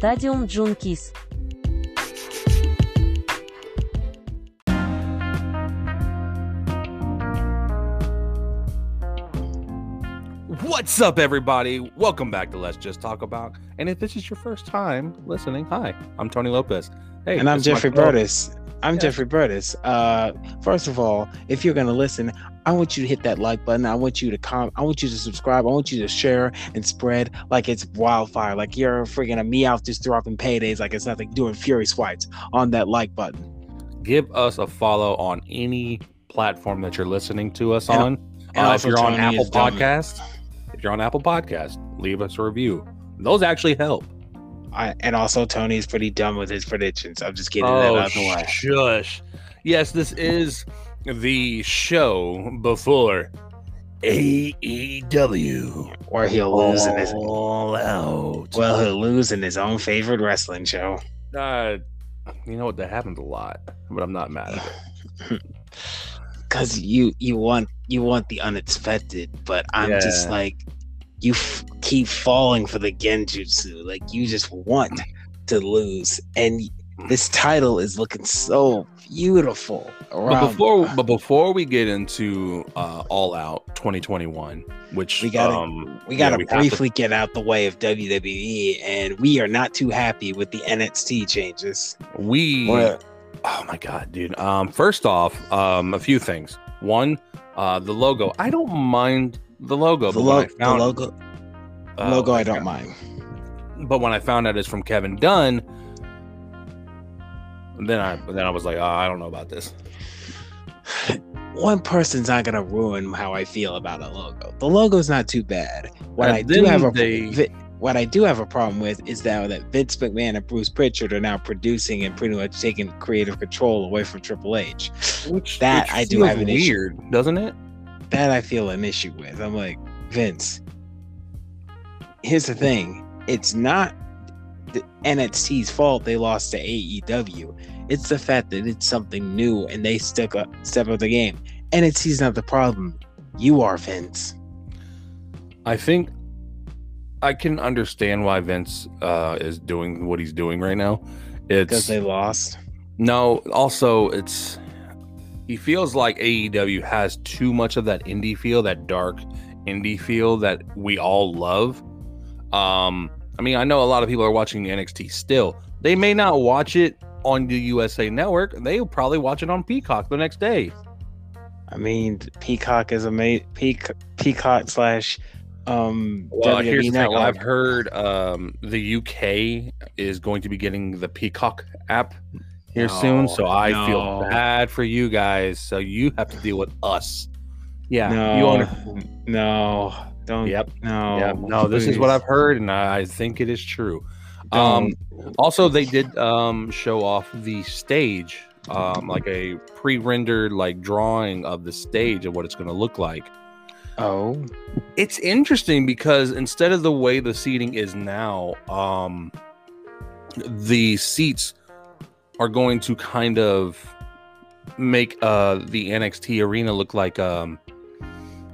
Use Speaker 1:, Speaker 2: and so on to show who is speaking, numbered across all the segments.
Speaker 1: Stadium Junkies.
Speaker 2: What's up, everybody? Welcome back to Let's Just Talk About. And if this is your first time listening, hi, I'm Tony Lopez. Hey,
Speaker 3: and I'm
Speaker 2: this is my
Speaker 3: Jeffrey
Speaker 2: co-
Speaker 3: Burtis. I'm
Speaker 2: Yeah.
Speaker 3: Jeffrey Burtis. Uh, first of all, if you're gonna listen, I want you to hit that like button. I want you to com. I want you to subscribe. I want you to share and spread like it's wildfire. Like you're freaking a me out just dropping paydays like it's nothing. Doing fury swipes on that like button.
Speaker 2: Give us a follow on any platform that you're listening to us
Speaker 3: And-
Speaker 2: on.
Speaker 3: and
Speaker 2: Uh, if
Speaker 3: also
Speaker 2: you're on Apple. Podcast, if you're on Apple Podcast, leave us a review. Those actually help.
Speaker 3: I, and also Tony's pretty dumb with his predictions. I'm just getting that out of the way.
Speaker 2: Oh, shush. Yes, this is the show before AEW.
Speaker 3: Or he'll lose in his.
Speaker 2: All out.
Speaker 3: Well, he'll lose in his own favorite wrestling show.
Speaker 2: Uh, you know what? That happens a lot, but I'm not mad at it.
Speaker 3: Cause you you want you want the unexpected, but I'm just like you f- keep falling for the genjutsu. Like you just want to lose, and this title is looking so beautiful.
Speaker 2: But before, but before we get into uh, All Out 2021, which
Speaker 3: We gotta-
Speaker 2: um,
Speaker 3: we gotta
Speaker 2: we have to-
Speaker 3: briefly get out the way of WWE, and we are not too happy with the NXT changes.
Speaker 2: we
Speaker 3: What?
Speaker 2: Oh my god, dude. Um, first off, um, a few things. One, uh, the logo. I don't mind the logo.
Speaker 3: The, lo-
Speaker 2: found,
Speaker 3: the logo,
Speaker 2: oh
Speaker 3: logo, I don't mind.
Speaker 2: But when I found out it's from Kevin Dunn, then I then I was like, oh, I don't know about this.
Speaker 3: One person's not gonna ruin how I feel about a logo. The logo's not too bad. What
Speaker 2: And
Speaker 3: I do have a
Speaker 2: they-
Speaker 3: what I do have a problem with is that that Vince McMahon and Bruce Pritchard are now producing and pretty much taking creative control away from Triple H.
Speaker 2: Which
Speaker 3: That
Speaker 2: which
Speaker 3: I do have an issue.
Speaker 2: weird, doesn't it?
Speaker 3: That I feel an issue with. I'm like Vince. Here's the thing: it's not the NXT's fault they lost to AEW. It's the fact that it's something new and they stuck up, step up the game. NXT's not the problem. You are Vince.
Speaker 2: I think I can understand why Vince uh, is doing what he's doing right now. It's because
Speaker 3: they lost.
Speaker 2: no, also it's he feels like AEW has too much of that indie feel, that dark indie feel that we all love. Um, I mean, I know a lot of people are watching NXT still. They may not watch it on the USA Network. They'll probably watch it on Peacock the next day.
Speaker 3: I mean, Peacock is a ma- Peac- Peacock slash um
Speaker 2: Well,
Speaker 3: WWE
Speaker 2: here's the thing.
Speaker 3: network.
Speaker 2: I've heard um, the UK is going to be getting the Peacock app here soon, so I
Speaker 3: no.
Speaker 2: feel bad for you guys. So you have to deal with us. Yeah,
Speaker 3: no,
Speaker 2: you own
Speaker 3: no, don't.
Speaker 2: Yep.
Speaker 3: No,
Speaker 2: yeah, no, this is what. I've heard, and I think it is true. Um,
Speaker 3: Don't.
Speaker 2: also, they did um, show off the stage, um, like a pre-rendered like drawing of the stage of what it's going to look like.
Speaker 3: oh,
Speaker 2: It's interesting because instead of the way the seating is now, um, the seats are going to kind of make uh, the NXT arena look like um,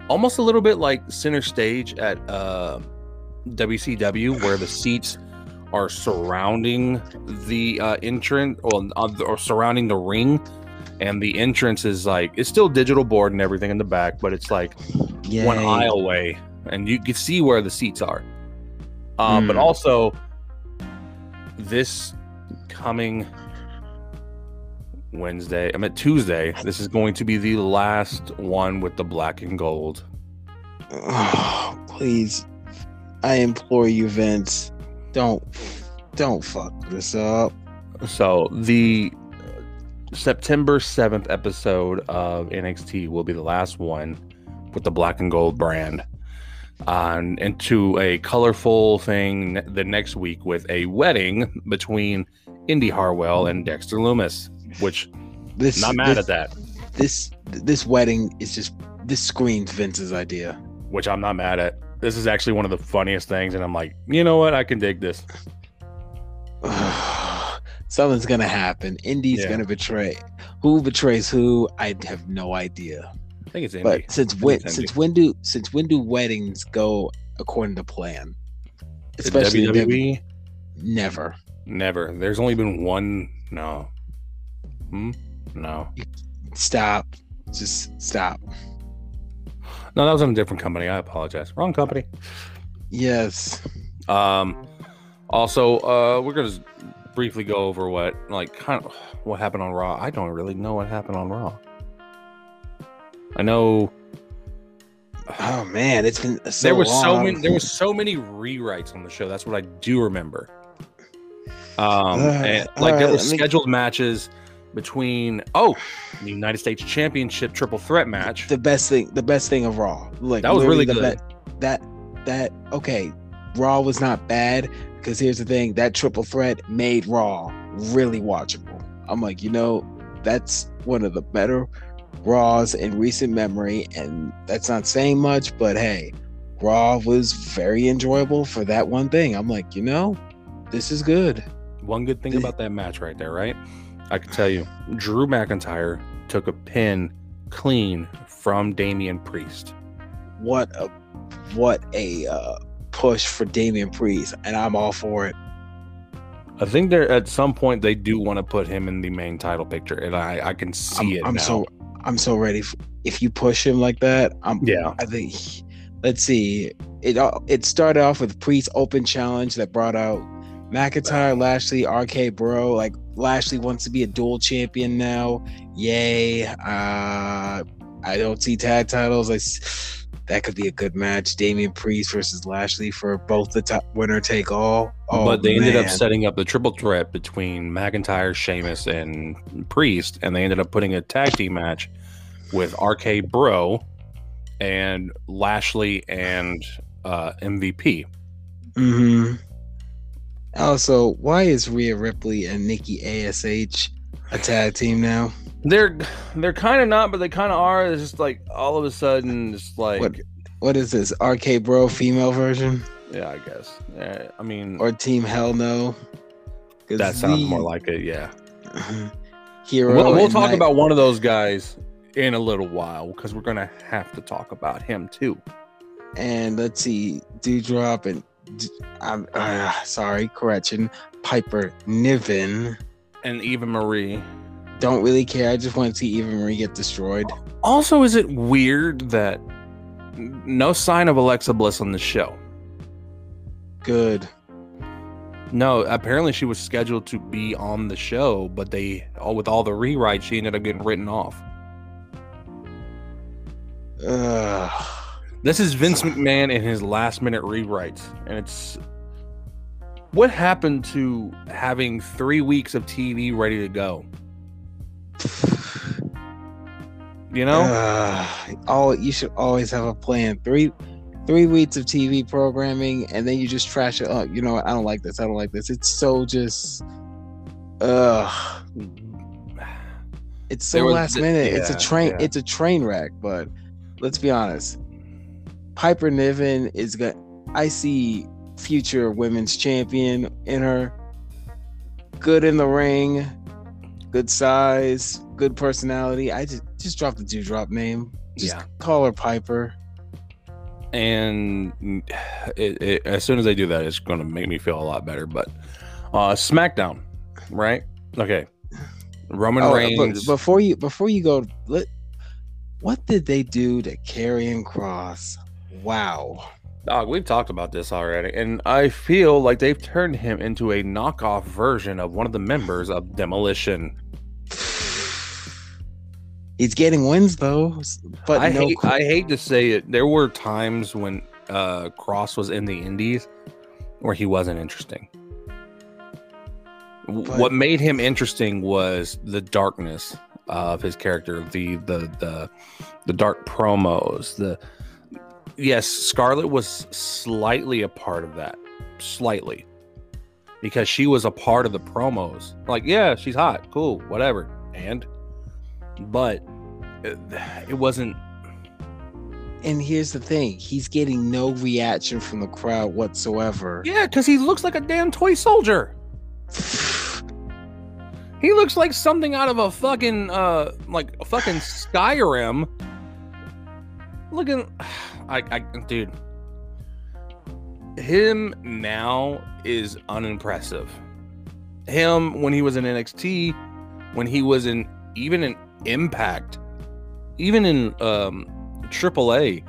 Speaker 2: almost a little bit like center stage at uh, WCW, where the seats are surrounding the uh, entrance or, or surrounding the ring. And the entrance is like it's still digital board and everything in the back, but it's like
Speaker 3: yeah.
Speaker 2: one aisle away, and you can see where the seats are. Um, But
Speaker 3: Hmm.
Speaker 2: also, this coming Wednesday, I mean Tuesday, this is going to be the last one with the black and gold.
Speaker 3: Oh, please, I implore you, Vince, don't, don't fuck this up.
Speaker 2: So the September 7th episode of NXT will be the last one with the black and gold brand. On into a colorful thing the next week with a wedding between Indi Hartwell and Dexter Loomis, which
Speaker 3: This,
Speaker 2: not mad
Speaker 3: this,
Speaker 2: at that.
Speaker 3: This, this wedding is just this screams Vince's idea.
Speaker 2: Which I'm not mad at. This is actually one of the funniest things, and I'm like, you know what? I can dig this.
Speaker 3: Something's gonna happen. Indi's
Speaker 2: Yeah.
Speaker 3: gonna betray. Who betrays who? I have no idea.
Speaker 2: I think it's Indy.
Speaker 3: But since when since when do since when do weddings go according to plan? Especially
Speaker 2: WWE.
Speaker 3: Never.
Speaker 2: Never. There's only been one. No. Hmm? No.
Speaker 3: Stop. Just stop.
Speaker 2: No, that was in a different company. I apologize. Wrong company.
Speaker 3: Yes.
Speaker 2: Um. Also, uh, we're gonna briefly go over what, like, kind of what happened on Raw. I don't really know what happened on Raw. I know
Speaker 3: Oh man, it's been so
Speaker 2: there was so many. There was so many rewrites on the show. That's what I do remember. Um,
Speaker 3: Uh,
Speaker 2: and, like there were
Speaker 3: let me-
Speaker 2: scheduled matches between oh, the United States Championship triple threat match.
Speaker 3: the best thing the best thing of raw like
Speaker 2: That was really good.
Speaker 3: be- that that okay raw was not bad because here's the thing that triple threat made raw really watchable i'm like you know that's one of the better raws in recent memory and that's not saying much but hey raw was very enjoyable for that one thing i'm like you know this is good
Speaker 2: One good thing about that match right there, right? I can tell you, Drew McIntyre took a pin clean from Damian Priest.
Speaker 3: what a what a uh, push for Damian Priest, and I'm all for it.
Speaker 2: I think there at some point they do want to put him in the main title picture, and I I can see
Speaker 3: I'm,
Speaker 2: it
Speaker 3: I'm
Speaker 2: now.
Speaker 3: so I'm so ready. f if you push him like that, I'm
Speaker 2: yeah,
Speaker 3: I think. Let's see. It it started off with Priest Open Challenge that brought out McIntyre, Lashley, RK Bro. Like Lashley wants to be a dual champion now. Yay! Uh, I don't see tag titles. I that could be a good match. Damian Priest versus Lashley for both the top winner take all. Oh,
Speaker 2: but they ended up setting up the triple threat between McIntyre, Sheamus, and Priest, and they ended up putting a tag team match with RK Bro and Lashley and uh, MVP.
Speaker 3: hmm Also, why is Rhea Ripley and Nikki Ash a tag team now?
Speaker 2: They're they're kind of not, but they kind of are. It's just like all of a sudden, it's like
Speaker 3: What? What is this? RK Bro female version
Speaker 2: yeah, I guess. Uh, I mean,
Speaker 3: or Team Hell No.
Speaker 2: that sounds
Speaker 3: the-
Speaker 2: more like it. Yeah.
Speaker 3: Hero.
Speaker 2: We'll, we'll talk
Speaker 3: Knight-
Speaker 2: about one of those guys in a little while because we're gonna have to talk about him too.
Speaker 3: and let's see, Doudrop and D- I'm uh, sorry, correction, Piper Niven.
Speaker 2: And Eva Marie.
Speaker 3: Don't really care. I just want to see Eva Marie get destroyed.
Speaker 2: Also, is it weird that no sign of Alexa Bliss on the show?
Speaker 3: Good.
Speaker 2: No, apparently she was scheduled to be on the show, but they all with all the rewrites, she ended up getting written off.
Speaker 3: Ugh.
Speaker 2: This is Vince McMahon in his last minute rewrites, and it's what happened to having three weeks of TV ready to go. You know,
Speaker 3: Ugh. all you should always have a plan. Three three weeks of TV programming and then you just trash it up. You know what? I don't like this. I don't like this. It's so just ugh. It's so
Speaker 2: was
Speaker 3: last minute. it's a train
Speaker 2: yeah.
Speaker 3: it's a train wreck, but let's be honest. Piper Niven is going I see future women's champion in her. Good in the ring, good size, good personality. I just just drop the Doudrop name. Just
Speaker 2: Yeah.
Speaker 3: call her Piper.
Speaker 2: and it, it, as soon as I do that, it's going to make me feel a lot better. But uh SmackDown, right? Okay, Roman
Speaker 3: Oh,
Speaker 2: Reigns.
Speaker 3: before you before you go, let, what did they do to Karrion Cross? Wow.
Speaker 2: Dog, we've talked about this already, and I feel like they've turned him into a knockoff version of one of the members of Demolition.
Speaker 3: He's getting wins though, but
Speaker 2: I
Speaker 3: no.
Speaker 2: hate, I hate to say it. There were times when uh, Cross was in the Indies where he wasn't interesting.
Speaker 3: But-
Speaker 2: what made him interesting was the darkness of his character, the the the the dark promos. The yes, Scarlett was slightly a part of that, slightly, because she was a part of the promos. Like, yeah, she's hot, cool, whatever, and but it, it wasn't
Speaker 3: and here's the thing: he's getting no reaction from the crowd whatsoever.
Speaker 2: Yeah, because he looks like a damn toy soldier. He looks like something out of a fucking uh like a fucking Skyrim. Looking I I dude. him now is unimpressive. Him when he was in NXT, when he was in even in Impact, even in um AAA,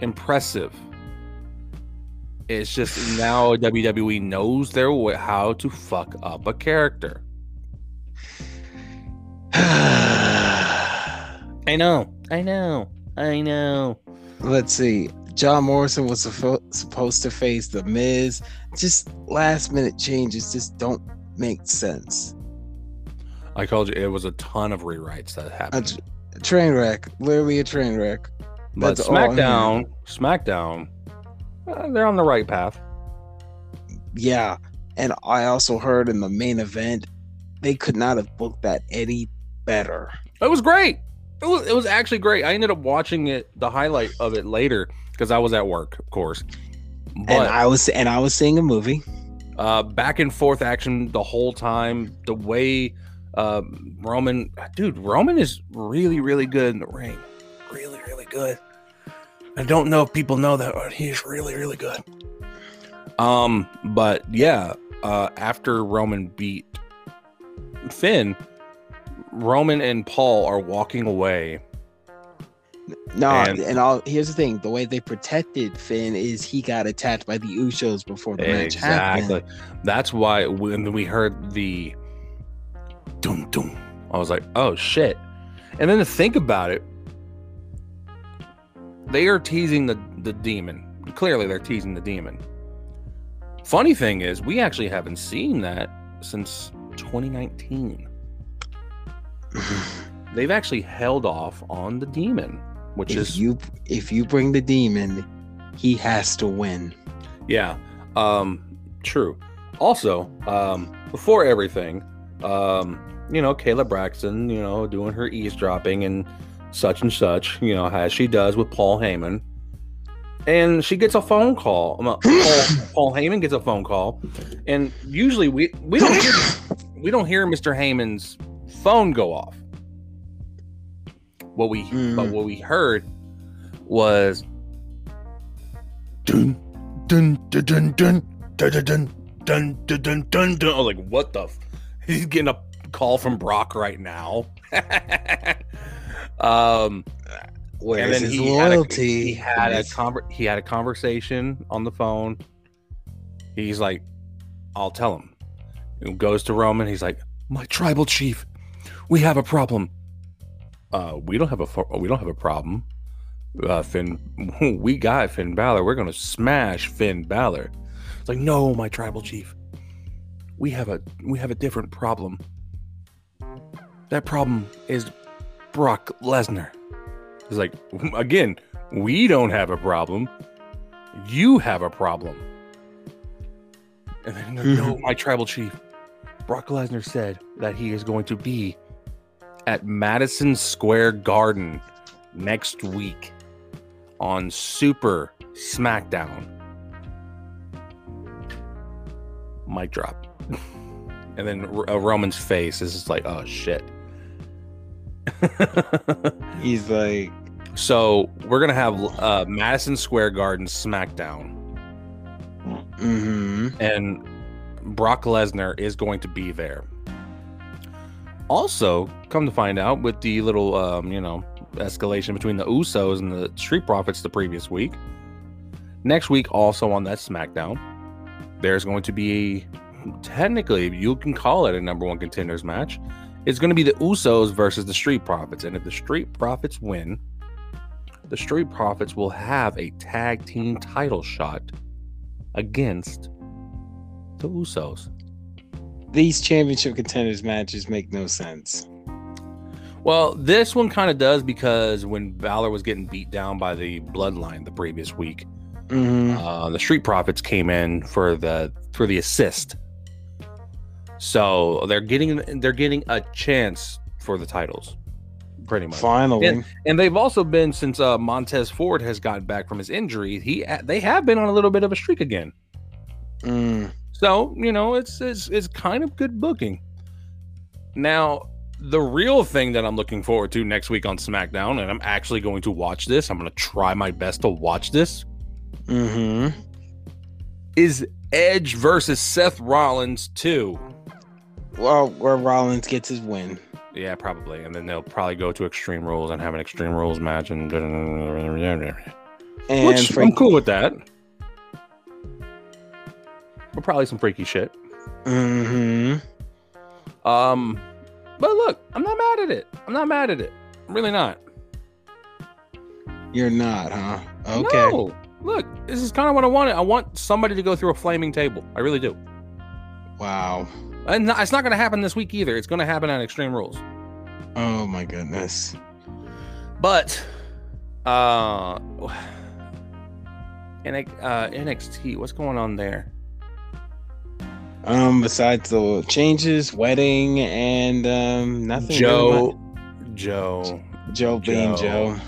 Speaker 2: impressive. It's just now WWE knows their way how to fuck up a character. I know, I know, I know.
Speaker 3: Let's see. John Morrison was suffo- supposed to face The Miz. Just last minute changes just don't make sense.
Speaker 2: I called you. It was a ton of rewrites that
Speaker 3: A,
Speaker 2: happened.
Speaker 3: tr- train wreck, literally a train wreck.
Speaker 2: but
Speaker 3: that's all
Speaker 2: SmackDown, SmackDown, uh, they're on the right path.
Speaker 3: Yeah, and I also heard in the main event they could not have booked that any better.
Speaker 2: It was great. It was, it was actually great. I ended up watching it, the highlight of it later, because I was at work, of course.
Speaker 3: and I was and I was seeing a movie.
Speaker 2: uh, back and forth action the whole time. The way uh, Roman, dude, Roman is really, really good in the ring. Really, really good. I don't know if people know that, but he's really, really good. Um, but yeah, uh, after Roman beat Finn, Roman and Paul are walking away.
Speaker 3: No,
Speaker 2: And-
Speaker 3: and, all here's the thing: the way they protected Finn is he got attacked by the Usos before the match
Speaker 2: Exactly.
Speaker 3: happened.
Speaker 2: That's why when we heard the dum dum, I was like, oh shit. And then to think about it, they are teasing the, the demon. Clearly, they're teasing the demon. Funny thing is, we actually haven't seen that since 2019. They've actually held off on the demon, which
Speaker 3: if
Speaker 2: is
Speaker 3: you if you bring the demon, he has to win.
Speaker 2: Yeah. Um, true. Also, um, before everything, um, you know, Kayla Braxton, you know, doing her eavesdropping and such and such, you know, as she does with Paul Heyman. And she gets a phone call. Paul, Paul Heyman gets a phone call, and usually we we don't hear, we don't hear Mr. Heyman's phone go off. What we but
Speaker 3: Mm.
Speaker 2: what we heard was dun dun dun dun dun dun dun dun dun dun dun dun dun. I was like, what the? F-? He's getting a call from Brock right now. um,
Speaker 3: Where's his
Speaker 2: he had, a,
Speaker 3: loyalty?
Speaker 2: he had a conver- he had a conversation on the phone. He's like, "I'll tell him." He goes to Roman. He's like, "My tribal chief, we have a problem." Uh, we don't have a we don't have a problem. Uh, Finn, we got Finn Balor. We're gonna smash Finn Balor. It's like, no, my tribal chief. We have a we have a different problem. That problem is Brock Lesnar. It's like, again, we don't have a problem. You have a problem. And then, no, my tribal chief, Brock Lesnar said that he is going to be at Madison Square Garden next week on Super SmackDown. Mic drop. and then uh, Roman's face is just like, oh shit.
Speaker 3: He's like,
Speaker 2: So we're gonna have uh, Madison Square Garden SmackDown,
Speaker 3: mm-hmm.
Speaker 2: and Brock Lesnar is going to be there. Also, come to find out, with the little um, you know escalation between the Usos and the Street Profits the previous week, next week also on that SmackDown, there's going to be technically you can call it a number one contenders match. It's going to be the Usos versus the Street Profits, and if the Street Profits win, the Street Profits will have a tag team title shot against the Usos.
Speaker 3: These championship contenders matches make no sense.
Speaker 2: Well, this one kind of does because when Balor was getting beat down by the Bloodline the previous week,
Speaker 3: Mm-hmm.
Speaker 2: uh, the Street Profits came in for the for the assist. So they're getting they're getting a chance for the titles, pretty much.
Speaker 3: Finally,
Speaker 2: And they've also been since uh, Montez Ford has gotten back from his injury. He they have been on a little bit of a streak again.
Speaker 3: Mm.
Speaker 2: So you know, it's it's it's kind of good booking. Now, the real thing that I'm looking forward to next week on SmackDown, and I'm actually going to watch this. I'm going to try my best to watch this.
Speaker 3: Mm-hmm.
Speaker 2: is Edge versus Seth Rollins 2.
Speaker 3: Well, where Rollins gets his win.
Speaker 2: Yeah, probably. And then they'll probably go to Extreme Rules and have an Extreme Rules match. And,
Speaker 3: And
Speaker 2: Which
Speaker 3: for-
Speaker 2: I'm cool with that. But probably some freaky shit.
Speaker 3: Mhm.
Speaker 2: Um, but look, I'm not mad at it. I'm not mad at it. I'm really not.
Speaker 3: You're not, huh? Okay.
Speaker 2: No. Look, this is kind of what I wanted. I want somebody to go through a flaming table. I really do.
Speaker 3: Wow.
Speaker 2: And it's not going to happen this week either. It's going to happen on Extreme Rules.
Speaker 3: Oh my goodness.
Speaker 2: But uh, NX, uh NXT, what's going on there?
Speaker 3: Um, besides the changes, wedding, and um, nothing. really
Speaker 2: Joe, Joe.
Speaker 3: Joe being
Speaker 2: Joe.
Speaker 3: Joe.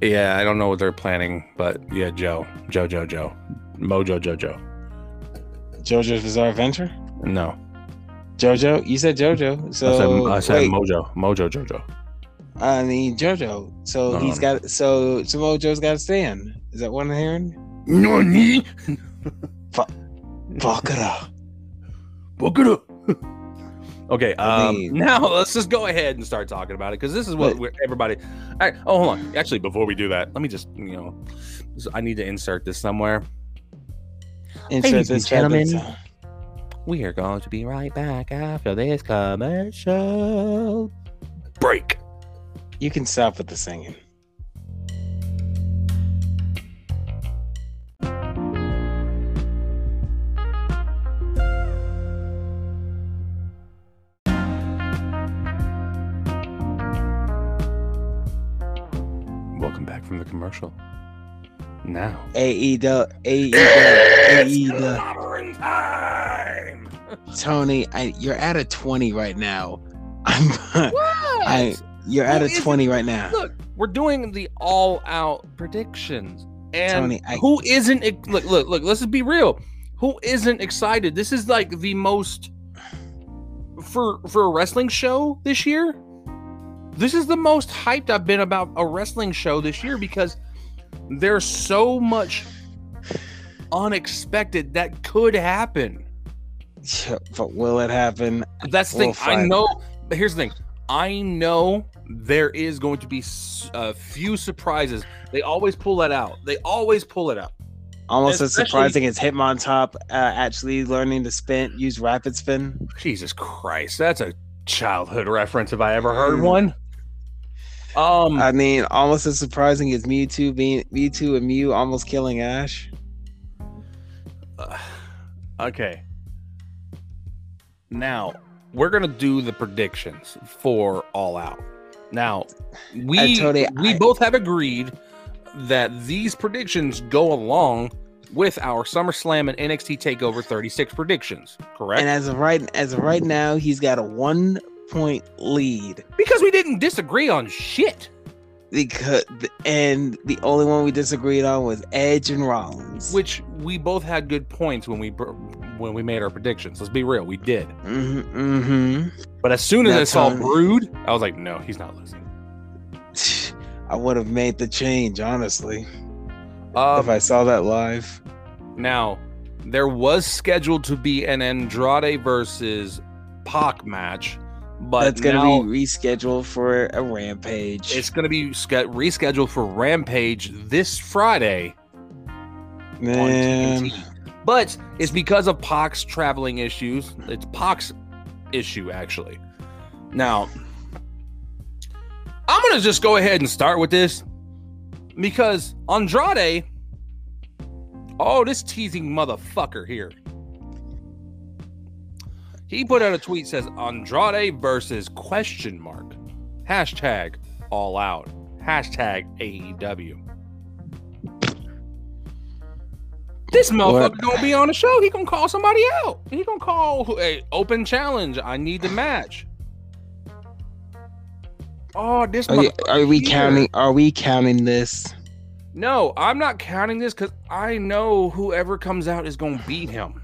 Speaker 2: Yeah, I don't know what they're planning, but yeah, Joe, Joe, Joe, Joe, Mojo, Jojo.
Speaker 3: JoJo's Bizarre Adventure.
Speaker 2: No,
Speaker 3: JoJo, you said JoJo. So
Speaker 2: I said, I said Mojo, Mojo, Jojo.
Speaker 3: I mean JoJo. So
Speaker 2: No,
Speaker 3: he's
Speaker 2: no,
Speaker 3: got so so Mojo's got to stand. Is that what I'm hearing?
Speaker 2: No need.
Speaker 3: Fuck it up.
Speaker 2: Book it up. okay, um,
Speaker 3: mean-
Speaker 2: now let's just go ahead and start talking about it because this is what we're, everybody. All right, oh, hold on. Actually, before we do that, let me just you know, I need to insert this somewhere.
Speaker 3: Insert
Speaker 2: Ladies and
Speaker 3: this
Speaker 2: gentlemen.
Speaker 3: gentlemen.
Speaker 2: We are going to be right back after this commercial break.
Speaker 3: You can stop with the singing.
Speaker 2: Commercial. Now,
Speaker 3: AE the AE the AE the
Speaker 2: clobbering time.
Speaker 3: Tony, I, you're at a 20 right now. I'm What? I you're at
Speaker 2: Who
Speaker 3: a
Speaker 2: is it?
Speaker 3: 20 right now.
Speaker 2: look, we're doing the all-out predictions, and
Speaker 3: Tony, I-
Speaker 2: who isn't? ex- Look, look, look. Let's just be real. Who isn't excited? This is like the most for for a wrestling show this year. This is the most hyped I've been about a wrestling show this year because there's so much unexpected that could happen.
Speaker 3: But will it happen?
Speaker 2: That's the thing.
Speaker 3: We'll
Speaker 2: I know. But here's the thing. I know there is going to be a few surprises. They always pull that out. They always pull it out.
Speaker 3: Almost as surprising as Hitmontop uh, actually learning to spin, use rapid spin.
Speaker 2: Jesus Christ, that's a childhood reference if I ever heard one. Um,
Speaker 3: I mean, almost as surprising as Mewtwo being Mewtwo and Mew almost killing Ash.
Speaker 2: okay. Now we're gonna do the predictions for All Out. Now we
Speaker 3: Tony,
Speaker 2: we
Speaker 3: I-
Speaker 2: both have agreed that these predictions go along with our SummerSlam and NXT Takeover 36 predictions, correct?
Speaker 3: And as of right as of right now, he's got a one point lead.
Speaker 2: because we didn't disagree on shit.
Speaker 3: Because and the only one we disagreed on was Edge and Rollins.
Speaker 2: Which we both had good points when we when we made our predictions. Let's be real, we did.
Speaker 3: hmm hmm
Speaker 2: But as soon as I
Speaker 3: That's
Speaker 2: saw
Speaker 3: on-
Speaker 2: Brood, I was like, no, he's not losing.
Speaker 3: I would have made the change, honestly,
Speaker 2: Um,
Speaker 3: if I saw that live.
Speaker 2: Now, there was scheduled to be an Andrade versus Pac match, but
Speaker 3: That's gonna be rescheduled for a rampage.
Speaker 2: it's going to be rescheduled for Rampage this Friday
Speaker 3: Man,
Speaker 2: But it's because of Pac's traveling issues. It's Pac's issue, actually. Now, I'm going to just go ahead and start with this because Andrade, oh, this teasing motherfucker here. He put out a tweet says Andrade versus question mark. Hashtag all out. Hashtag AEW. This motherfucker
Speaker 3: What?
Speaker 2: gonna be on the show. He gonna call somebody out. He gonna call a open challenge. I need the match. Oh, this
Speaker 3: are, you- are we
Speaker 2: here.
Speaker 3: counting? Are we counting this?
Speaker 2: No, I'm not counting this because I know whoever comes out is gonna beat him.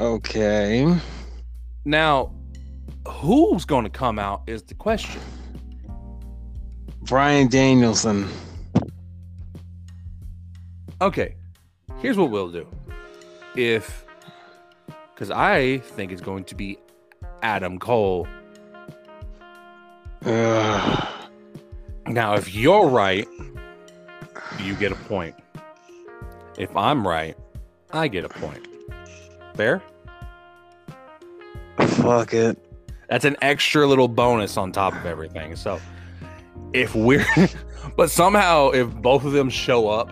Speaker 3: Okay.
Speaker 2: Now, who's gonna come out is the question.
Speaker 3: Bryan Danielson.
Speaker 2: Okay, here's what we'll do. If, because I think it's going to be Adam Cole.
Speaker 3: Ugh.
Speaker 2: Now, if you're right, you get a point. If I'm right, I get a point. Fair?
Speaker 3: Fuck it.
Speaker 2: That's an extra little bonus on top of everything. So if we're, but somehow if both of them show up,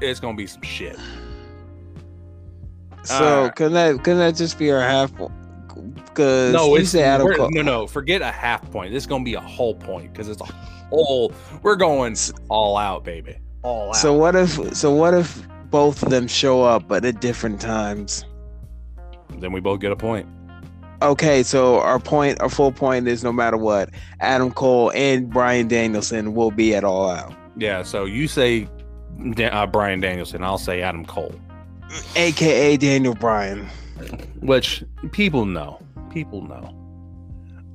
Speaker 2: it's gonna be some shit.
Speaker 3: So
Speaker 2: Alright.
Speaker 3: can that can that just be our half? Because
Speaker 2: No, it's
Speaker 3: say Adam
Speaker 2: we're- no, no. Forget a half point. This is gonna be a whole point because it's a whole. We're going all out, baby. All out.
Speaker 3: So what if so what if both of them show up but at different times?
Speaker 2: Then we both get a point.
Speaker 3: Okay, so our point, our full point is no matter what, Adam Cole and Bryan Danielson will be at all out,
Speaker 2: Yeah. So you say uh, Bryan Danielson. I'll say Adam Cole,
Speaker 3: aka Daniel Bryan.
Speaker 2: which people know. People know.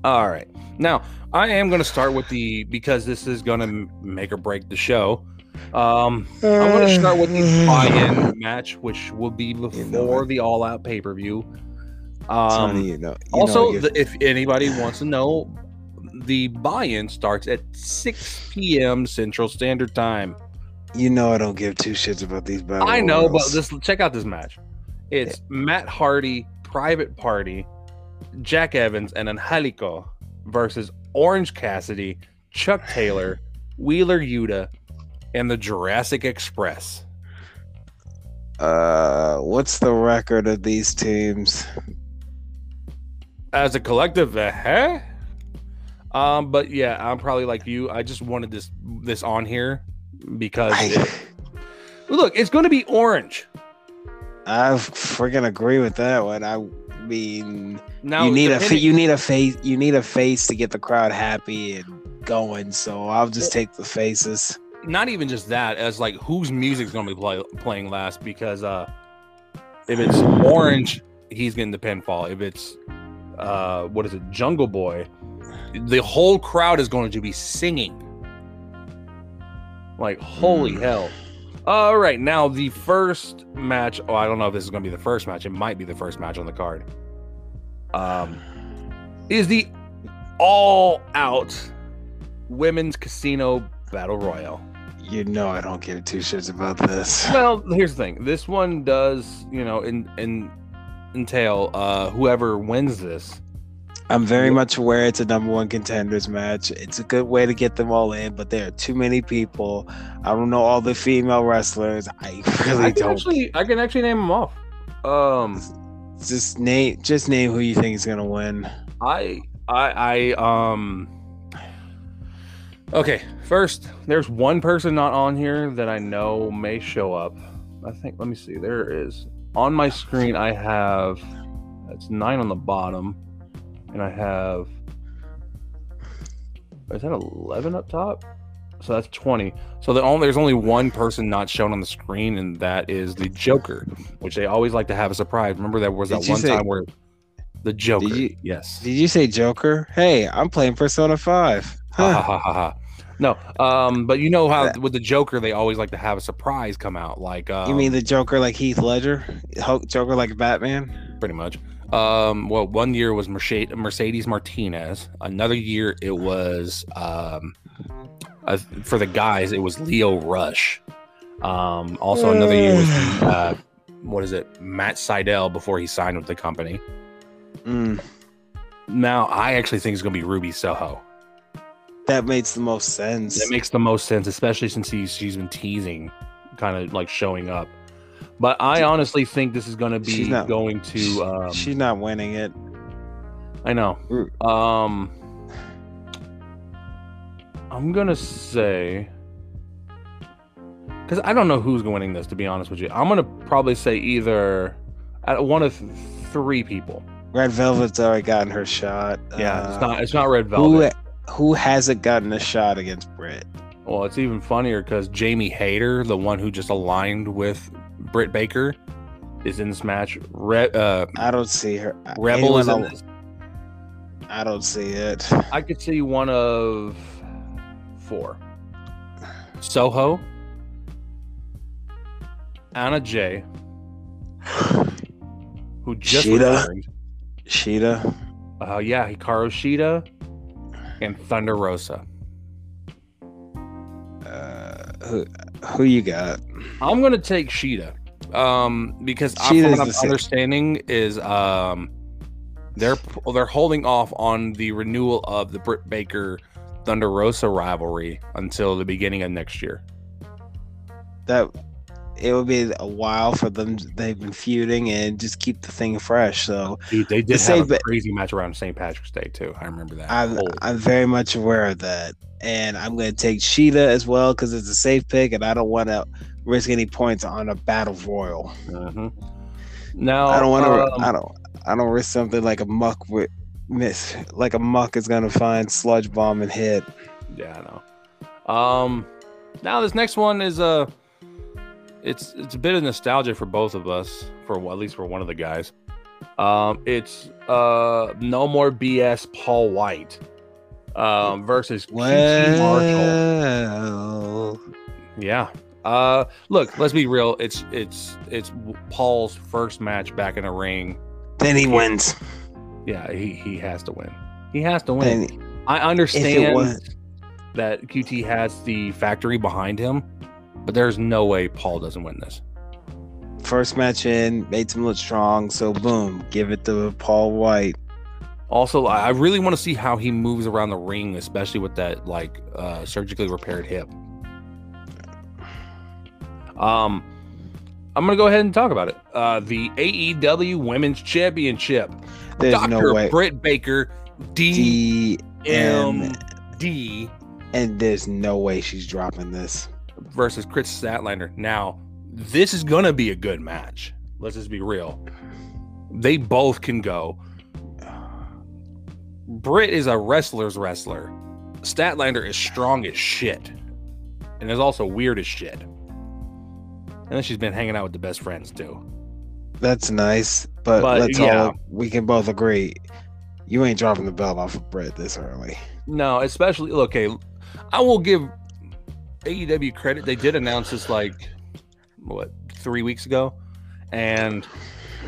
Speaker 2: All right. Now I am going to start with the because this is going to make or break the show. Um, I'm going to start with the buy-in match, which will be before
Speaker 3: You know
Speaker 2: the all-out pay-per-view.
Speaker 3: Sonny,
Speaker 2: Um,
Speaker 3: you know, you
Speaker 2: also,
Speaker 3: know,
Speaker 2: the, if anybody wants to know, the buy-in starts at 6 p.m. Central Standard Time.
Speaker 3: you know I don't give two shits about these battle.
Speaker 2: I know, but
Speaker 3: royals.
Speaker 2: this check out this match. It's Matt Hardy, Private Party, Jack Evans, and Angelico versus Orange Cassidy, Chuck Taylor, Wheeler Yuta, and the Jurassic Express.
Speaker 3: uh, what's the record of these teams?
Speaker 2: As a collective, the heck? Um, but yeah, I'm probably like you. I just wanted this this on here because it- look, it's going to be orange.
Speaker 3: I freaking agree with that one. I mean,
Speaker 2: Now
Speaker 3: you need a fa- you need a face you need a face to get the crowd happy and going. So I'll just take the faces.
Speaker 2: Not even just that as like whose music's gonna be play, playing last because uh if it's orange he's getting the pinfall. If it's uh what is it jungle boy the whole crowd is going to be singing. Like holy
Speaker 3: Mm.
Speaker 2: hell. All right now the first match oh i don't know if this is going to be the first match. It might be the first match on the card. Um is the all out women's casino battle royal
Speaker 3: You know I don't give two shits about this.
Speaker 2: well, here's the thing. This one does, you know, in in entail uh whoever wins this.
Speaker 3: I'm very much aware it's a number one contenders match. It's a good way to get them all in, but there are too many people. I don't know all the female wrestlers. I really
Speaker 2: I
Speaker 3: don't.
Speaker 2: actually I can actually name them off. Um
Speaker 3: Just name just name who you think is gonna win.
Speaker 2: I I I um Okay, first there's one person not on here that I know may show up. I think let me see. There is on my screen I have that's 9 on the bottom and I have is that 11 up top? So that's 20. So the only, there's only one person not shown on the screen, and that is the Joker, which they always like to have a surprise. Remember there was
Speaker 3: Did
Speaker 2: that one
Speaker 3: say-
Speaker 2: time where the Joker.
Speaker 3: you-
Speaker 2: yes.
Speaker 3: Did you say Joker? Hey, I'm playing Persona 5.
Speaker 2: Ha,
Speaker 3: Huh.
Speaker 2: ha, ha, ha, ha. No, um, but you know how with the Joker they always like to have a surprise come out, like um,
Speaker 3: you mean the Joker like Heath Ledger? Hulk Joker like Batman?
Speaker 2: pretty much. Um, well, one year was Mercedes, Mercedes Martinez. Another year it was um, uh, for the guys it was Lio Rush. Um, also another year was uh, what is it, Matt Sydal before he signed with the company.
Speaker 3: Mm,
Speaker 2: Now I actually think it's gonna be Ruby Soho.
Speaker 3: That makes the most sense.
Speaker 2: That makes the most sense, especially since he's she's been teasing, kind of like showing up. But I honestly think this is going to be
Speaker 3: not-
Speaker 2: going to. Um,
Speaker 3: She's not winning it.
Speaker 2: I know. Um, I'm gonna say because I don't know who's winning this. To be honest with you, I'm gonna probably say either one of three people.
Speaker 3: Red Velvet's already gotten her shot.
Speaker 2: Yeah,
Speaker 3: Uh,
Speaker 2: it's not. It's not Red Velvet.
Speaker 3: Who hasn't gotten a shot against Britt?
Speaker 2: Well, it's even funnier because Jamie Hayter, the one who just aligned with Britt Baker, is in this match. Re- uh,
Speaker 3: I don't see her.
Speaker 2: Rebel is in this.
Speaker 3: I don't see it.
Speaker 2: I could see one of four. Soho, Anna Jay, who just
Speaker 3: Shida.
Speaker 2: returned.
Speaker 3: Shida.
Speaker 2: Uh, yeah, Hikaru Shida and Thunder Rosa.
Speaker 3: Uh, who, who you got?
Speaker 2: I'm gonna take Shida, um, because Shida's what I'm
Speaker 3: same.
Speaker 2: understanding is um, they're they're holding off on the renewal of the Britt Baker Thunder Rosa rivalry until the beginning of next year.
Speaker 3: That it would be a while for them. They've been feuding and just keep the thing fresh. So
Speaker 2: Dude, they did have a crazy match around St. Patrick's Day too. I remember that.
Speaker 3: I'm I'm very much aware of that, and I'm going to take Shida as well because it's a safe pick, and I don't want to risk any points on a battle royal.
Speaker 2: Mhm. Now
Speaker 3: I don't want to.
Speaker 2: um,
Speaker 3: I don't. I don't risk something like a muck with miss. Like a muck is going to find sludge bomb and hit.
Speaker 2: Yeah, I know. Um, now this next one is uh it's it's a bit of nostalgia for both of us, for at least for one of the guys. Um, it's uh no more BS Paul White um versus QT Marshall. Yeah. Uh, look, let's be real. It's it's it's Paul's first match back in a ring.
Speaker 3: then he wins.
Speaker 2: Yeah, he he has to win. He has to win.
Speaker 3: Then
Speaker 2: I understand that QT has the factory behind him, but there's no way Paul doesn't win this.
Speaker 3: first match in made him look strong. So boom, give it to Paul White.
Speaker 2: Also, I really want to see how he moves around the ring, especially with that like uh, surgically repaired hip. Um, I'm gonna go ahead and talk about it. Uh, the AEW Women's Championship.
Speaker 3: There's
Speaker 2: Dr.
Speaker 3: no way.
Speaker 2: Britt Baker, DMD
Speaker 3: and there's no way she's dropping this.
Speaker 2: Versus Kris Statlander. Now, this is gonna be a good match. Let's just be real. They both can go. Britt is a wrestler's wrestler. Statlander is strong as shit. And is also weird as shit. And then she's been hanging out with the best friends too.
Speaker 3: That's nice, but,
Speaker 2: But,
Speaker 3: let's
Speaker 2: yeah.
Speaker 3: all we can both agree you ain't dropping the belt off of Brett this early.
Speaker 2: No, especially okay. I will give AEW credit. They did announce this like what three weeks ago, and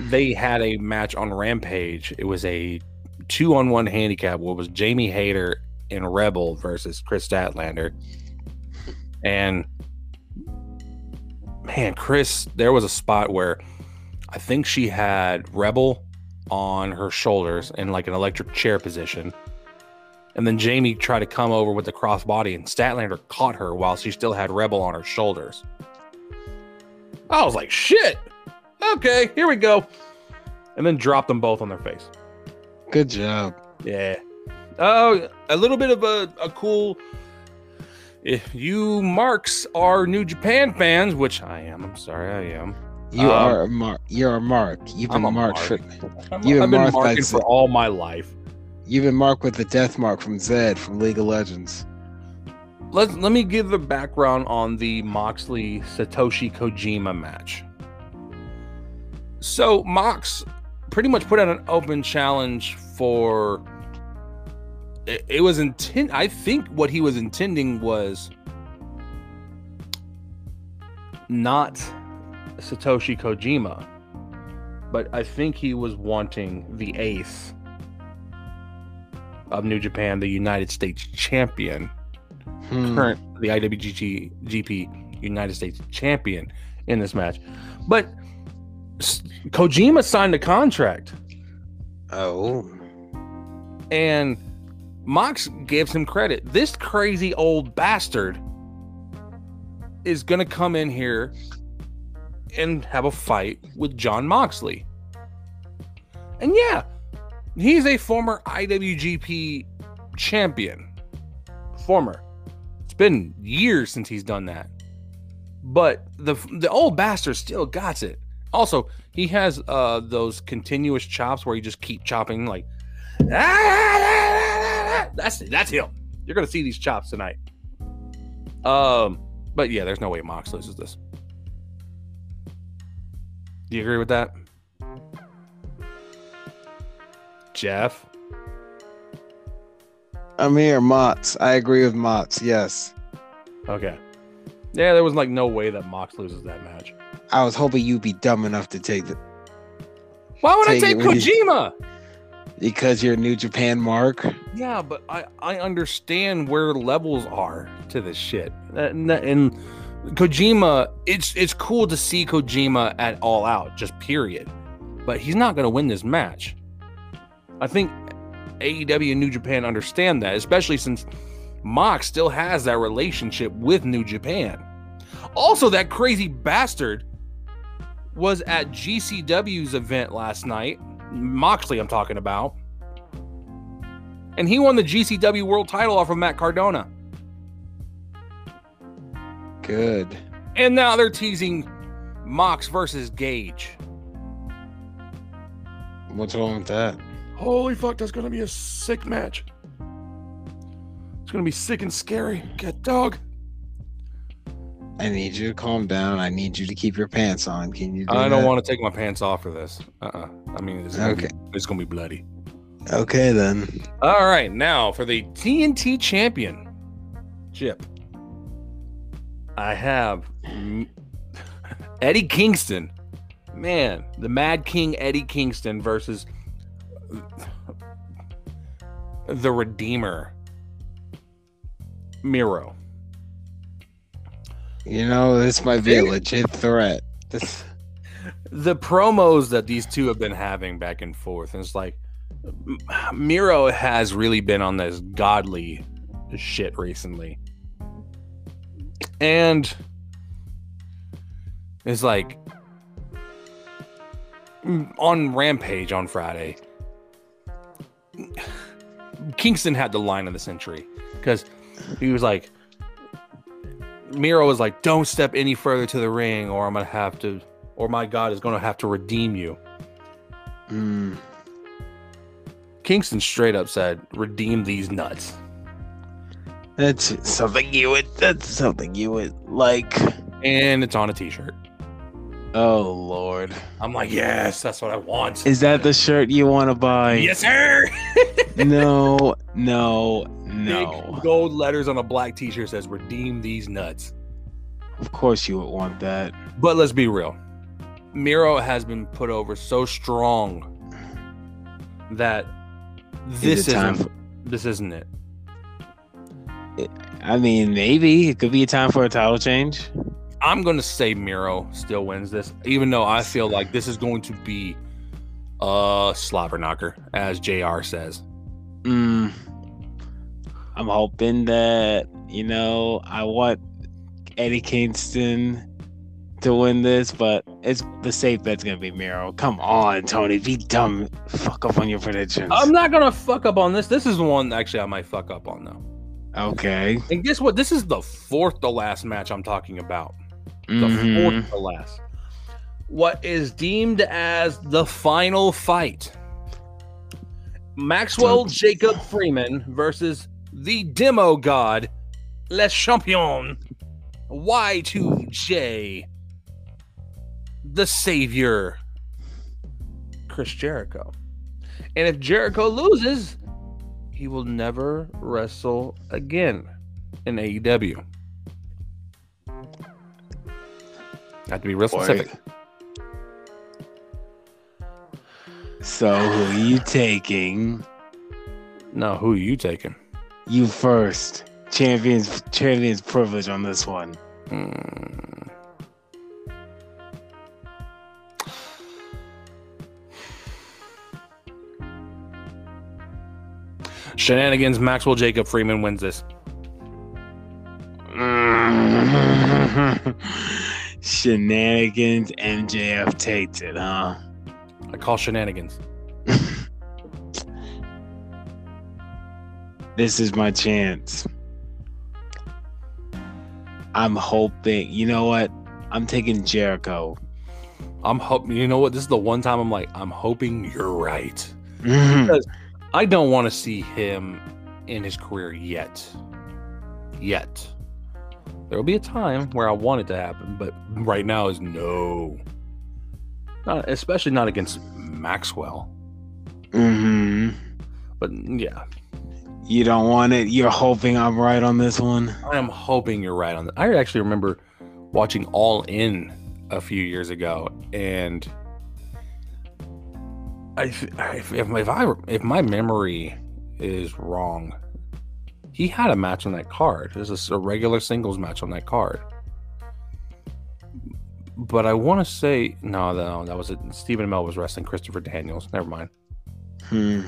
Speaker 2: they had a match on Rampage. It was a two-on-one handicap. What was Jamie Hayter and Rebel versus Kris Statlander, and man, Kris, there was a spot where I think she had Rebel on her shoulders in like an electric chair position. And then Jamie tried to come over with the crossbody, and Statlander caught her while she still had Rebel on her shoulders. I was like, shit. Okay, here we go. And then dropped them both on their face.
Speaker 3: Good job.
Speaker 2: Yeah. Oh, a little bit of a, a cool. If you marks are New Japan fans, which I am, I'm sorry, I am.
Speaker 3: You
Speaker 2: Um,
Speaker 3: are a mark. You're a mark. You've been
Speaker 2: a
Speaker 3: marked
Speaker 2: mark.
Speaker 3: for.
Speaker 2: I've been
Speaker 3: Mark
Speaker 2: marking for all my life.
Speaker 3: Been marked with the death mark from Zed from League of Legends.
Speaker 2: Let's let me give the background on the Moxley Satoshi Kojima match. So Mox pretty much put out an open challenge for it, it was intent I think what he was intending was not Satoshi Kojima, but I think he was wanting the ace of New Japan, the United States champion
Speaker 3: Hmm.
Speaker 2: current the IWGP GP United States champion in this match. But Kojima signed a contract
Speaker 3: Oh.
Speaker 2: and Mox gives him credit. This crazy old bastard is going to come in here and have a fight with Jon Moxley. And yeah, he's a former IWGP champion. Former. It's been years since he's done that. But the the old bastard still got it. Also, he has uh those continuous chops where you just keep chopping like that's that's him. You're gonna see these chops tonight. Um, but yeah, there's no way Mox loses this. Do you agree with that, Jeff?
Speaker 3: I'm here, Mots. I agree with Mots. Yes.
Speaker 2: Okay. Yeah, there was like no way that Mox loses that match.
Speaker 3: I was hoping you'd be dumb enough to take the
Speaker 2: Why would
Speaker 3: Take
Speaker 2: I take
Speaker 3: when you-
Speaker 2: Kojima?
Speaker 3: because you're New Japan Mark.
Speaker 2: Yeah, but I I understand where levels are to this shit. And, and Kojima, it's it's cool to see Kojima at all out, just period. But he's not to win this match. I think AEW and New Japan understand that, especially since Mox still has that relationship with New Japan. Also, that crazy bastard was at GCW's event last night. Moxley, I'm talking about. And he won the GCW world title off of Matt Cardona.
Speaker 3: Good.
Speaker 2: And now they're teasing Mox versus Gage.
Speaker 3: What's wrong with that?
Speaker 2: Holy fuck, that's gonna be a sick match. It's gonna be sick and scary. Get dog.
Speaker 3: I need you to calm down. I need you to keep your pants on. Can you? Do
Speaker 2: I don't
Speaker 3: that?
Speaker 2: want to take my pants off for this. Uh-uh. I mean, it's gonna,
Speaker 3: Okay.
Speaker 2: be, it's gonna be bloody.
Speaker 3: Okay then.
Speaker 2: All right, now for the TNT champion, Chip. I have Eddie Kingston. Man, the Mad King Eddie Kingston versus the Redeemer, Miro.
Speaker 3: You know this might be a legit threat. This.
Speaker 2: the promos that these two have been having back and forth, and it's like Miro has really been on this godly shit recently, and it's like on Rampage on Friday. Kingston had the line of the century because he was like, Miro was like, "Don't step any further to the ring, or I'm gonna have to, or my God is gonna have to redeem you."
Speaker 3: Mm,
Speaker 2: Kingston straight up said, "Redeem these nuts."
Speaker 3: that's something you would. That's something you would like.
Speaker 2: and it's on a t-shirt.
Speaker 3: Oh Lord.
Speaker 2: I'm like, yes, that's what I want.
Speaker 3: Is that the shirt you want to buy?
Speaker 2: yes, sir.
Speaker 3: No. No. No.
Speaker 2: Big gold letters on a black t-shirt says "Redeem these nuts."
Speaker 3: Of course you would want that.
Speaker 2: But let's be real. Miro has been put over so strong that this
Speaker 3: Is time
Speaker 2: isn't this isn't it.
Speaker 3: I mean, maybe it could be a time for a title change.
Speaker 2: I'm gonna say Miro still wins this, even though I feel like this is going to be a slobber knocker, as JR says.
Speaker 3: Mm, I'm hoping that you know I want Eddie Kingston to win this, but it's the safe bet's gonna be Miro. Come on, Tony, be dumb. Fuck up on your predictions.
Speaker 2: I'm not gonna fuck up on this. This is one actually I might fuck up on though.
Speaker 3: okay.
Speaker 2: And guess what? This is the fourth to last match I'm talking about. The
Speaker 3: Mhm.
Speaker 2: fourth to last. What is deemed as the final fight? Maxwell Jacob Freeman versus the demo god, Le Champion, Y2J, the savior, Chris Jericho. And if Jericho loses, he will never wrestle again in AEW. Have to be real
Speaker 3: Boy.
Speaker 2: specific.
Speaker 3: So who are you taking?
Speaker 2: No, who are you taking?
Speaker 3: You first. Champions champions privilege on this one.
Speaker 2: Hmm. Shenanigans, Maxwell Jacob Freeman wins this.
Speaker 3: Shenanigans MJF takes it, huh?
Speaker 2: I call shenanigans.
Speaker 3: This is my chance. I'm hoping. You know what? I'm taking Jericho.
Speaker 2: I'm hoping, you know what? This is the one time I'm like, I'm hoping you're right.
Speaker 3: Mhm.
Speaker 2: I don't want to see him in his career yet. Yet. There will be a time where I want it to happen, but right now is no. Not, especially not against Maxwell.
Speaker 3: Mhm.
Speaker 2: But yeah,
Speaker 3: You don't want it. You're hoping I'm right on this one.
Speaker 2: I am hoping you're right on that. I actually remember watching All In a few years ago, and I, if, if I if my memory is wrong, he had a match on that card. This is a regular singles match on that card. But I want to say no, no, that was it. Stephen Amell was wrestling Christopher Daniels. Never mind.
Speaker 3: Hmm.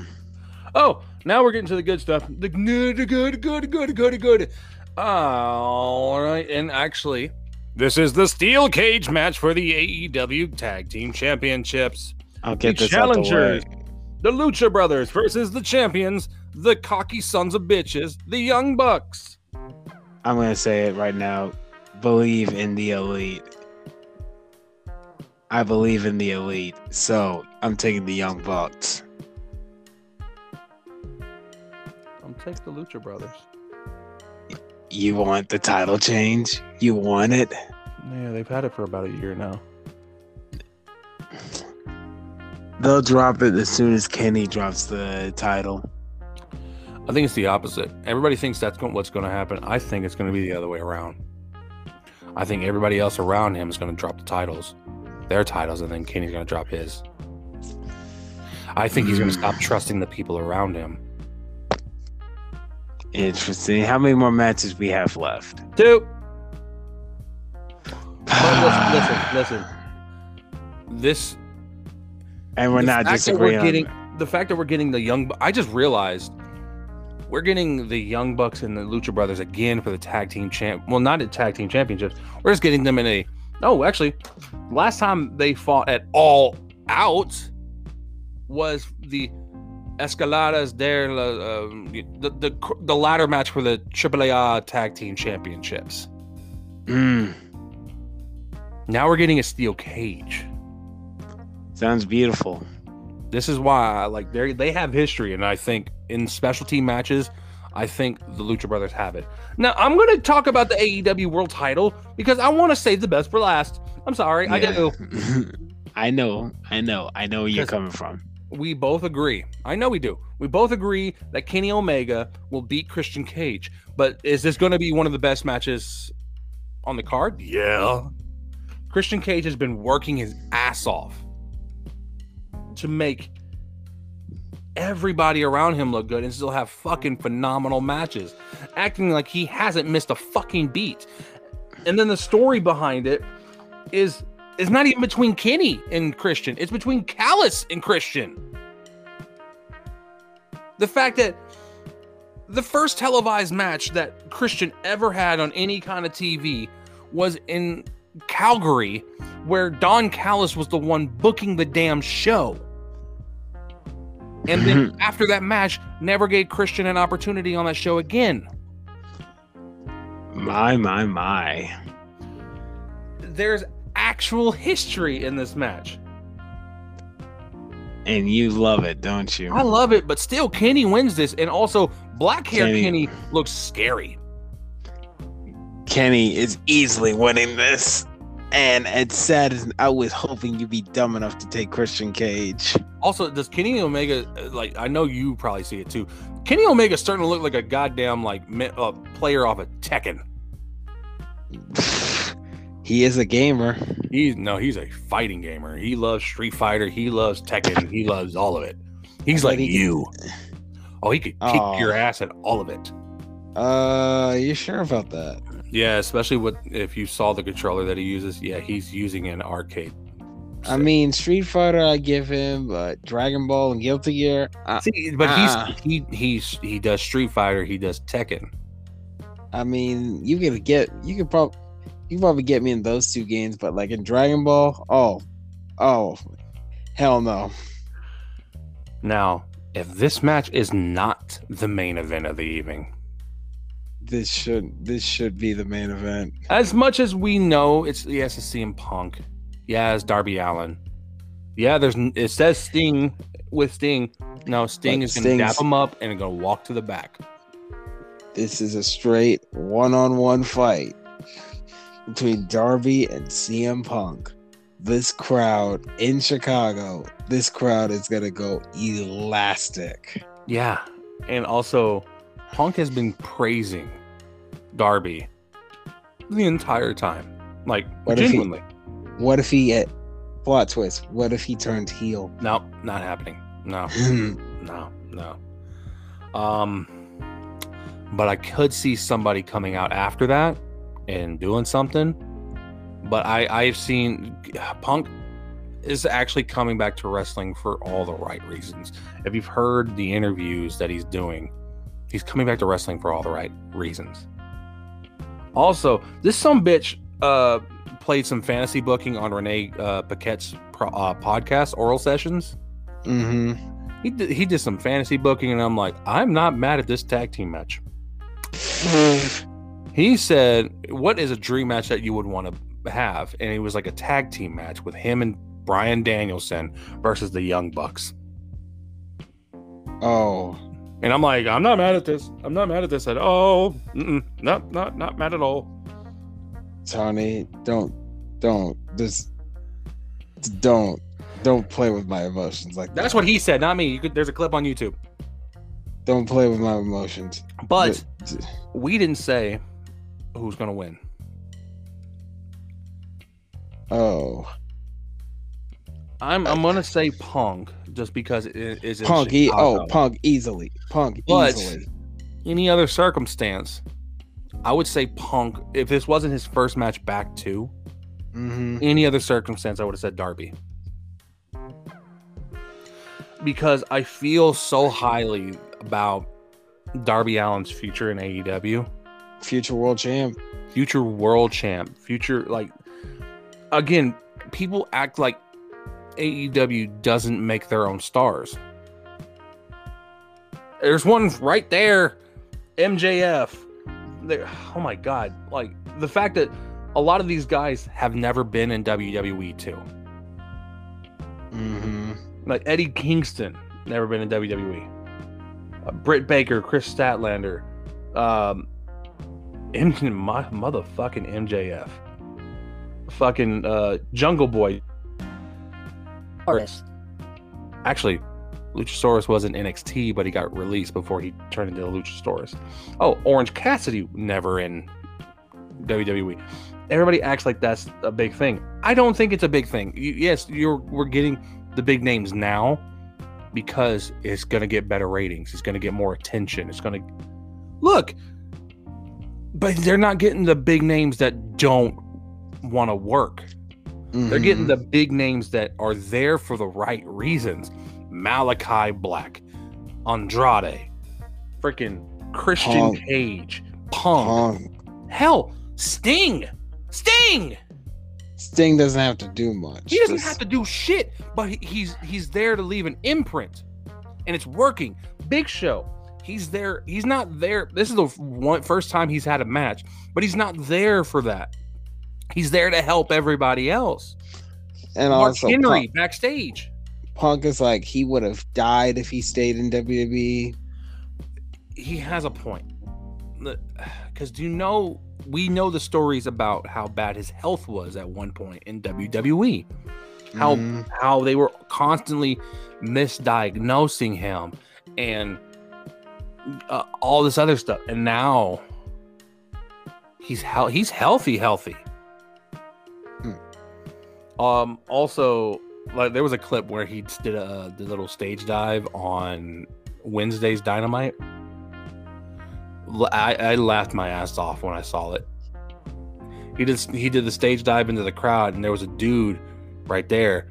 Speaker 2: Oh, now we're getting to the good stuff. The good, good, good, good, good, good. All right, and actually, this is the steel cage match for the AEW Tag Team Championships.
Speaker 3: I'll get
Speaker 2: The
Speaker 3: this out the
Speaker 2: challengers, the Lucha Brothers versus the champions, the cocky sons of bitches, the Young Bucks.
Speaker 3: I'm gonna say it right now. Believe in the elite. I believe in the elite, so I'm taking the Young Bucks.
Speaker 2: I'm taking the Lucha Brothers.
Speaker 3: You want the title change? You want it?
Speaker 2: Yeah, they've had it for about a year now.
Speaker 3: They'll drop it as soon as Kenny drops the title.
Speaker 2: I think it's the opposite. Everybody thinks that's what's going to happen. I think it's going to be the other way around. I think everybody else around him is going to drop the titles, their titles, and then Kenny's going to drop his. I think he's going to
Speaker 3: Hmm.
Speaker 2: stop trusting the people around him.
Speaker 3: Interesting. How many more matches we have left?
Speaker 2: Two. Listen, listen, listen. This
Speaker 3: And we're not disagreeing.
Speaker 2: we're getting the fact that we're getting the young. I just realized we're getting the Young Bucks and the Lucha Brothers again for the tag team champ. Well, not at tag team championships. We're just getting them in a. No, actually, last time they fought at All Out was the Escaladas der la- um, the, the the ladder match for the AAA tag team championships.
Speaker 3: Mm,
Speaker 2: Now we're getting a steel cage.
Speaker 3: sounds beautiful.
Speaker 2: This is why I like they they have history, and I think in specialty matches, I think the Lucha Brothers have it. Now I'm going to talk about the AEW World Title because I want to save the best for last. I'm sorry, I do.
Speaker 3: I know, I know, I know where you're coming from.
Speaker 2: We both agree. I know we do. We both agree that Kenny Omega will beat Christian Cage. But is this going to be one of the best matches on the card? Yeah. Christian Cage has been working his ass off to make everybody around him look good and still have fucking phenomenal matches, acting like he hasn't missed a fucking beat. And then the story behind it is is not even between Kenny and Christian. It's between Callis and Christian. The fact that the first televised match that Christian ever had on any kind of TV was in Calgary, where Don Callis was the one booking the damn show. And then mm-hmm. after that match, never gave Christian an opportunity on that show again.
Speaker 3: My, my, my.
Speaker 2: There's actual history in this match.
Speaker 3: And you love it, don't you?
Speaker 2: I love it, but still, Kenny wins this, and also black hair
Speaker 3: Kenny-
Speaker 2: Kenny looks scary.
Speaker 3: Kenny is easily winning this. And it's sad as I was hoping you'd be dumb enough to take Christian Cage.
Speaker 2: Also, does Kenny Omega uh, like? I know you probably see it too. Kenny Omega starting to look like a goddamn like uh, player off of Tekken.
Speaker 3: he is a gamer.
Speaker 2: He's no, he's a fighting gamer. He loves Street Fighter. He loves Tekken. He loves all of it. He's like
Speaker 3: he
Speaker 2: you. Oh, he could kick your ass at all of it.
Speaker 3: Uh, you sure about that?
Speaker 2: Yeah, especially with if you saw the controller that he uses. Yeah, he's using an arcade.
Speaker 3: I mean, Street Fighter, I give him, but Dragon Ball and Guilty Gear, I,
Speaker 2: See, but
Speaker 3: uh-uh.
Speaker 2: he's he he's he does Street Fighter. He does Tekken.
Speaker 3: I mean, you can get, you could probably, you can probably get me in those two games, but like in Dragon Ball, oh, oh, hell no.
Speaker 2: Now, if this match is not the main event of the evening,
Speaker 3: This should, this should be the main event.
Speaker 2: as much as we know, it's yes, it's CM Punk, yeah, it's Darby Allin, yeah. There's it says Sting with Sting. No, Sting
Speaker 3: But
Speaker 2: is going to
Speaker 3: Sting's-
Speaker 2: dap him up and to walk to the back.
Speaker 3: This is a straight one-on-one fight between Darby and CM Punk. This crowd in Chicago, this crowd is gonna go elastic.
Speaker 2: Yeah, and also Punk has been praising Darby the entire time. Like
Speaker 3: What if he-
Speaker 2: genuinely.
Speaker 3: What if he at plot twist? What if he turned heel?
Speaker 2: No, not happening. No, no, no. Um, but I could see somebody coming out after that and doing something. But I, I've seen Punk is actually coming back to wrestling for all the right reasons. If you've heard the interviews that he's doing, he's coming back to wrestling for all the right reasons. Also, this some bitch uh played some fantasy booking on Renee uh, Paquette's pro- uh, podcast, Oral Sessions.
Speaker 3: Mm-hmm.
Speaker 2: he did, he did some fantasy booking and i'm like i'm not mad at this tag team match. He said what is a dream match that you would want to have? And it was like a tag team match with him and Bryan Danielson versus the young bucks.
Speaker 3: Oh,
Speaker 2: and i'm like i'm not mad at this. I'm not mad at this at all. Mm-mm, no not not mad at all.
Speaker 3: Tony, don't, don't, just don't, don't play with my emotions like
Speaker 2: that's
Speaker 3: that.
Speaker 2: what he said not me. You could there's a clip on youtube.
Speaker 3: Don't play with my emotions.
Speaker 2: but
Speaker 3: Th-
Speaker 2: we didn't say who's gonna win.
Speaker 3: Oh,
Speaker 2: i'm i'm gonna say punk just because it is in
Speaker 3: Punk. E- oh,
Speaker 2: Chicago.
Speaker 3: Punk easily. Punk
Speaker 2: But-
Speaker 3: easily.
Speaker 2: any other circumstance, I would say Punk. If this wasn't his first match back to
Speaker 3: Mm-hmm.
Speaker 2: any other circumstance, I would have said Darby. Because I feel so highly about Darby Allin's future in AEW,
Speaker 3: Future world champ.
Speaker 2: future world champ, future like again, people act like AEW doesn't make their own stars. There's one right there, MJF. There, oh my god! Like the fact that a lot of these guys have never been in WWE too.
Speaker 3: Mm-hmm.
Speaker 2: Like Eddie Kingston, never been in WWE. Uh, Britt Baker, Kris Statlander, um, M- my motherfucking MJF, fucking uh, Jungle Boy.
Speaker 1: Artist.
Speaker 2: Actually, Luchasaurus was in NXT, but he got released before he turned into Luchasaurus. Oh, Orange Cassidy never in WWE. Everybody acts like that's a big thing. I don't think it's a big thing. Yes, you're we're getting the big names now because it's going to get better ratings. It's going to get more attention. It's going to look, but they're not getting the big names that don't want to work. They're getting
Speaker 3: Mm-hmm.
Speaker 2: the big names that are there for the right reasons. Malakai Black, Andrade, freaking Christian
Speaker 3: Punk.
Speaker 2: Cage, Punk. Hell, Sting. Sting.
Speaker 3: Sting doesn't have to do much.
Speaker 2: He doesn't
Speaker 3: Just-
Speaker 2: have to do shit, but he's he's there to leave an imprint, and it's working. Big Show, he's there. He's not there. This is the one first time he's had a match, but he's not there for that. He's there to help everybody else.
Speaker 3: And
Speaker 2: Mark
Speaker 3: also,
Speaker 2: Henry
Speaker 3: Punk,
Speaker 2: backstage.
Speaker 3: Punk is like he would have died if he stayed in. WWE.
Speaker 2: he has a point. Because do you know we know the stories about how bad his health was at one point in WWE. How
Speaker 3: Mhm.
Speaker 2: how they were constantly misdiagnosing him and uh, all this other stuff. And now he's hel- he's healthy, healthy. Um. Also, like there was a clip where he did a the little stage dive on Wednesday's Dynamite. I laughed my ass off when I saw it. He did he did the stage dive into the crowd, and there was a dude right there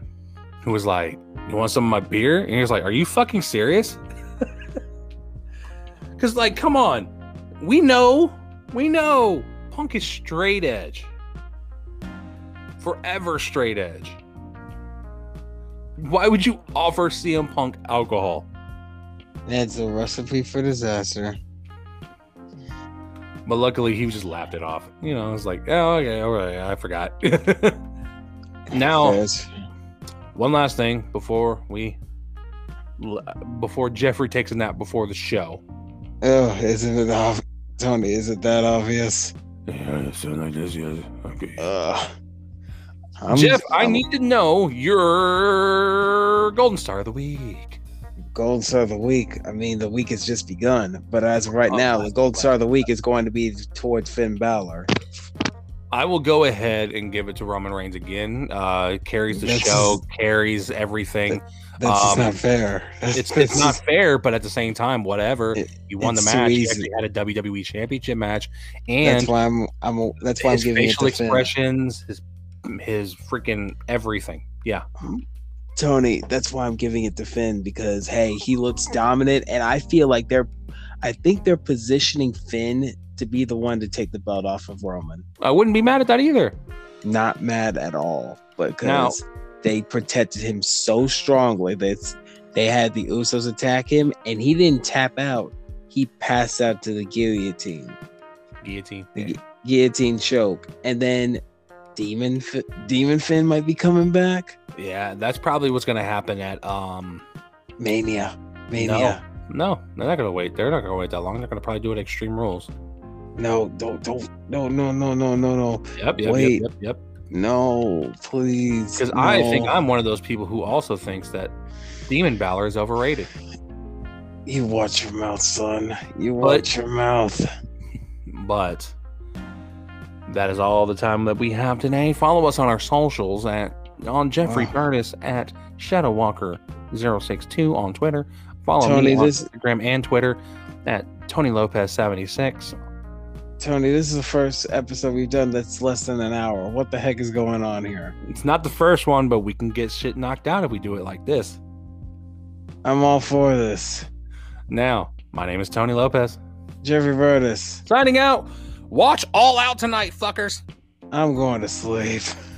Speaker 2: who was like, "You want some of my beer?" And he was like, "Are you fucking serious?" Because like, come on, we know, we know, Punk is straight edge, forever straight edge. Why would you offer CM Punk alcohol?
Speaker 3: That's a recipe for disaster.
Speaker 2: But luckily, he just laughed it off. You know, I was like, oh, okay, all right, I forgot. now,
Speaker 3: Yes.
Speaker 2: one last thing before we, before Jeffrey takes a nap before the show.
Speaker 3: Oh, isn't it obvious? Tony, is it that obvious?
Speaker 2: Yeah, something like this, yeah. Okay.
Speaker 3: Uh, I'm-
Speaker 2: Jeff, I
Speaker 3: I'm-
Speaker 2: need to know your Golden Star of the Week.
Speaker 3: Golden Star of the Week. I mean, the week has just begun, but as of right
Speaker 2: Oh,
Speaker 3: now, the
Speaker 2: Golden.
Speaker 3: Star of the Week is going to be towards Finn Balor.
Speaker 2: I will go ahead and give it to Roman Reigns again. Uh, carries the
Speaker 3: That's-
Speaker 2: show, carries everything.
Speaker 3: That's just
Speaker 2: Um,
Speaker 3: not fair. That's,
Speaker 2: It's
Speaker 3: that's
Speaker 2: it's not fair, but at the same time, whatever.
Speaker 3: It-
Speaker 2: you won the match. You actually had a WWE Championship match,
Speaker 3: That's
Speaker 2: and
Speaker 3: why I'm. I'm. That's why I'm
Speaker 2: his
Speaker 3: giving it
Speaker 2: facial
Speaker 3: to Finn.
Speaker 2: expressions, his his freaking everything. Yeah,
Speaker 3: Tony, that's why I'm giving it to Finn because hey, he looks dominant, and I feel like they're, I think they're positioning Finn to be the one to take the belt off of Roman.
Speaker 2: I wouldn't be mad at that either.
Speaker 3: Not mad at all, but because they protected him so strongly that they had the Usos attack him, and he didn't tap out. He passed out to the guillotine,
Speaker 2: Guillotine.
Speaker 3: the gu- guillotine choke, and then Demon F- Demon Finn might be coming back.
Speaker 2: Yeah, that's probably what's gonna happen at um.
Speaker 3: Mania, Mania.
Speaker 2: No, they're not gonna wait. They're not gonna wait that long. They're gonna probably do it Extreme Rules.
Speaker 3: No, don't, don't, no, no, no, no, no, no,
Speaker 2: Yep, yep,
Speaker 3: Wait.
Speaker 2: yep, yep, yep.
Speaker 3: no, please.
Speaker 2: Because I think. I'm one of those people who also thinks that Demon Balor is overrated.
Speaker 3: You watch your mouth, son. You
Speaker 2: But-
Speaker 3: watch your mouth.
Speaker 2: But that is all the time that we have today. Follow us on our socials at on Jeffrey
Speaker 3: Wow.
Speaker 2: Burtis at ShadowWalker062 on Twitter. Follow
Speaker 3: Tony,
Speaker 2: me on
Speaker 3: this-
Speaker 2: Instagram and Twitter at Tony Lopez76.
Speaker 3: Tony, this is the first episode we've done that's less than an hour. What the heck is going on here?
Speaker 2: It's not the first one, but we can get shit knocked out if we do it like this.
Speaker 3: I'm all for this.
Speaker 2: Now, my name is Tony Lopez.
Speaker 3: Jeffrey Burtis,
Speaker 2: Signing out. Watch All Out tonight, fuckers.
Speaker 3: I'm going to sleep.